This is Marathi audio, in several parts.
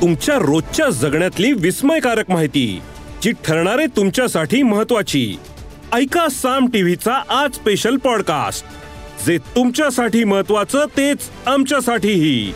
तुमच्या रोजच्या जगण्यातली विस्मयकारक माहिती जी ठरणारे तुमच्यासाठी महत्वाची ऐका साम टीव्हीचा आज स्पेशल पॉडकास्ट जे तुमच्यासाठी महत्वाचं तेच आमच्यासाठीही.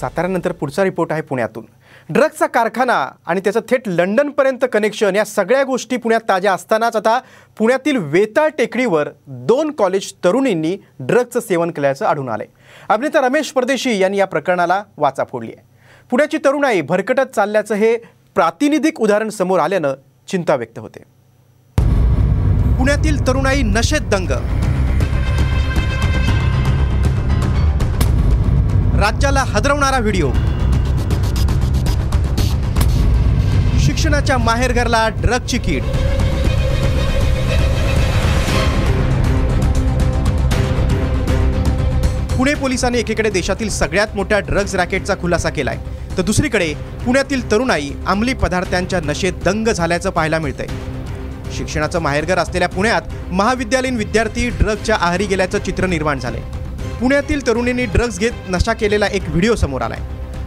साताऱ्यानंतर पुढचा रिपोर्ट आहे पुण्यातून. ड्रग्जचा कारखाना आणि त्याचं थेट लंडनपर्यंत कनेक्शन या सगळ्या गोष्टी पुण्यात ताज्या असतानाच आता पुण्यातील वेताळ टेकडीवर दोन कॉलेज तरुणींनी ड्रग्जचं सेवन केल्याचं आढळून आलंय. अभिनेता रमेश परदेशी यांनी या प्रकरणाला वाचा फोडली आहे पुण्याची तरुणाई भरकटत चालल्याचं हे प्रातिनिधिक उदाहरण समोर आल्यानं चिंता व्यक्त होते. पुण्यातील तरुणाई नशेत दंग. राज्याला हदरवणारा व्हिडिओ. शिक्षणाच्या माहेरघरला ड्रगची कीड. पुणे पोलिसांनी एकीकडे देशातील सगळ्यात मोठ्या ड्रग्ज रॅकेटचा खुलासा केलाय तर दुसरीकडे पुण्यातील तरुणाई अंमली पदार्थांच्या नशेत दंग झाल्याचं पाहायला मिळतंय. शिक्षणाचं माहेरघर असलेल्या पुण्यात महाविद्यालयीन विद्यार्थी ड्रग्जच्या आहारी गेल्याचं चित्र निर्माण झालंय. पुण्यातील तरुणींनी ड्रग्ज घेत नशा केलेला एक व्हिडिओ समोर आलाय.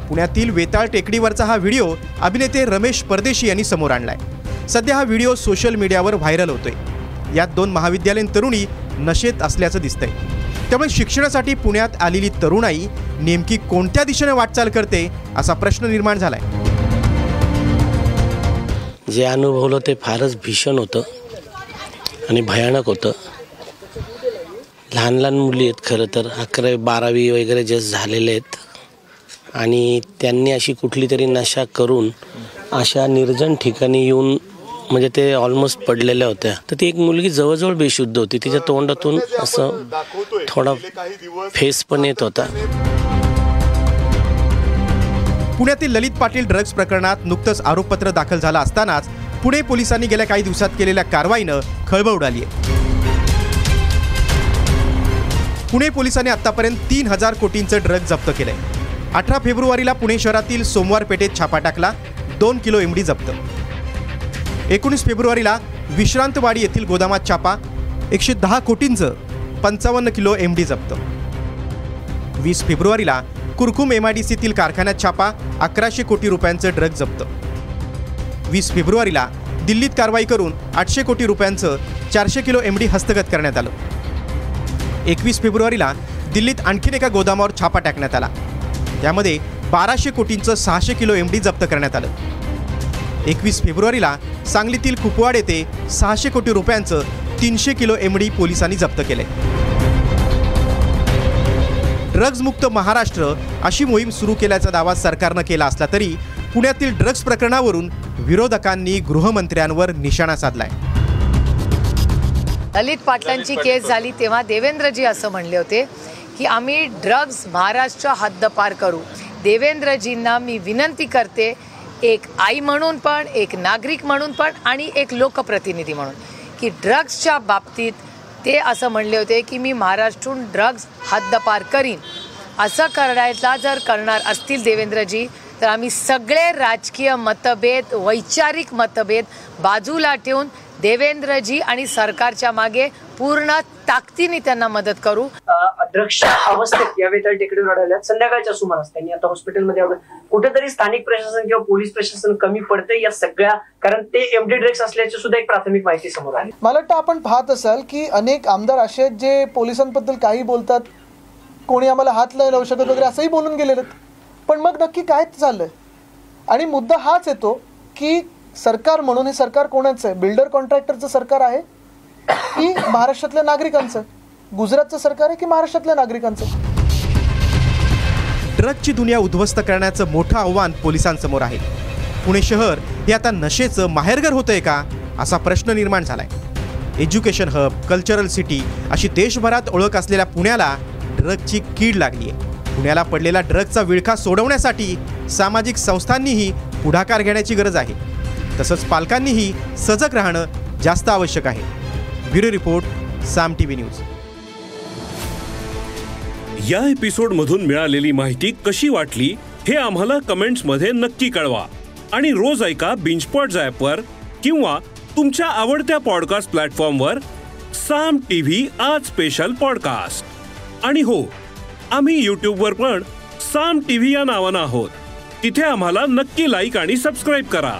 पुण्यातील वेताळ टेकडीवरचा हा व्हिडिओ अभिनेते रमेश परदेशी यांनी समोर आणलाय. सध्या हा व्हिडिओ सोशल मीडियावर व्हायरल होतोय. यात दोन महाविद्यालयीन तरुणी नशेत असल्याचं दिसतंय. त्यामुळे शिक्षणासाठी पुण्यात आलेली तरुणाई नेमकी कोणत्या दिशेने वाटचाल करते असा प्रश्न निर्माण झालाय. जे अनुभवलं ते फारच भीषण होतं आणि भयानक होतं. लहान लहान मुली आहेत खरं तर. अकरावी बारावी वगैरे जे झालेले आहेत आणि त्यांनी अशी कुठली तरी नशा करून अशा निर्जन ठिकाणी येऊन म्हणजे ते ऑलमोस्ट पडलेल्या होत्या. तर ती एक मुलगी जवळजवळ बेशुद्ध होती. तिच्या तोंडातून असं थोडा फेस पण येत होता. पुण्यातील ललित पाटील ड्रग्ज प्रकरणात नुकतंच आरोपपत्र दाखल झालं असतानाच पुणे पोलिसांनी गेल्या काही दिवसात केलेल्या कारवाईनं खळबळ उडाली आहे. पुणे पोलिसांनी आतापर्यंत तीन हजार कोटींचं ड्रग जप्त केलंय. अठरा फेब्रुवारीला पुणे शहरातील सोमवार पेठेत छापा टाकला दोन किलो एमडी जप्त. एकोणीस फेब्रुवारीला विश्रांतवाडी येथील गोदामात छापा एकशे दहा कोटींचं पंचावन्न किलो एमडी जप्त. वीस फेब्रुवारीला कुरकुम एम आय डी सीतील कारखान्यात छापा अकराशे कोटी रुपयांचं ड्रग जप्त. वीस फेब्रुवारीला दिल्लीत कारवाई करून आठशे कोटी रुपयांचं चारशे किलो एमडी हस्तगत करण्यात आलं. एकवीस फेब्रुवारीला दिल्लीत आणखीन एका गोदामावर छापा टाकण्यात आला. त्यामध्ये बाराशे कोटींचं सहाशे किलो एमडी जप्त करण्यात आलं. एकवीस फेब्रुवारीला सांगलीतील कुपवाड येथे सहाशे कोटी रुपयांचं तीनशे किलो एमडी पोलिसांनी जप्त केले ड्रग्ज मुक्त महाराष्ट्र अशी मोहीम सुरू केल्याचा दावा सरकारनं केला असला तरी पुण्यातील ड्रग्ज प्रकरणावरून विरोधकांनी गृहमंत्र्यांवर निशाणा साधलाय. ललित पाटलांची केस झाली तेव्हा देवेंद्रजी असं म्हणले होते की आम्ही ड्रग्ज महाराष्ट्र हद्दपार करू. देवेंद्रजींना मी विनंती करते एक आई म्हणून पण एक नागरिक म्हणून पण आणि एक लोकप्रतिनिधी म्हणून की ड्रग्जच्या बाबतीत ते असं म्हणले होते की मी महाराष्ट्रून ड्रग्ज हद्दपार करीन. असं करायला जर करणार असतील देवेंद्रजी तर आम्ही सगळे राजकीय मतभेद वैचारिक मतभेद बाजूला ठेवून देवेंद्रजी आणि सरकारच्या मागे पूर्ण ताकदीने त्यांना मदत करू. अध्यक्ष अवस्थेत या वेताळ टेकडीवर आढळल्यात संध्याकाळच्या सुमारास त्यांनी आता हॉस्पिटलमध्ये कुठेतरी स्थानिक प्रशासन किंवा पोलीस प्रशासन कमी पडते या सगळ्या कारण ते एमडी ड्रग्स असल्याची सुद्धा एक प्राथमिक माहिती समोर आली. मला वाटतं आपण पाहत असाल की अनेक आमदार असे आहेत जे पोलिसांबद्दल काही बोलतात कोणी आम्हाला हात नाही लावू शकत वगैरे असंही बोलून गेलेले. पण मग नक्की काय चाललंय? आणि मुद्दा हाच येतो की सरकार म्हणून हे सरकार कोणाचं आहे? बिल्डर कॉन्ट्रॅक्टरचं सरकार आहे? की महाराष्ट्रातल्या नागरिकांचं? गुजरातचं सरकार आहे की महाराष्ट्रातल्या नागरिकांचं? ड्रगची दुनिया उद्ध्वस्त करण्याचं मोठं आव्हान पोलिसांसमोर आहे. पुणे शहर हे आता नशेचं माहेरघर होतंय का असा प्रश्न निर्माण झालाय. एज्युकेशन हब कल्चरल सिटी अशी देशभरात ओळख असलेल्या पुण्याला ड्रगची कीड लागली आहे पुण्याला पडलेला ड्रगचा विळखा सोडवण्यासाठी सामाजिक संस्थांनीही पुढाकार घेण्याची गरज आहे. तसंच पालकांनीही सजग राहणं जास्त आवश्यक आहे. Bureau report Saam TV news. या एपिसोडमधून मिळालेली माहिती कशी वाटली हे आम्हाला कमेंट्समध्ये नक्की कळवा. आणि रोज ऐका बिंचपॉट ॲपवर किंवा तुमच्या आवडत्या पॉडकास्ट प्लॅटफॉर्मवर साम टी व्ही आज स्पेशल पॉडकास्ट आणि हो आम्ही यूट्यूबवर पण साम टीव्ही या नावानं आहोत. तिथे आम्हाला नक्की लाईक आणि सबस्क्राईब करा.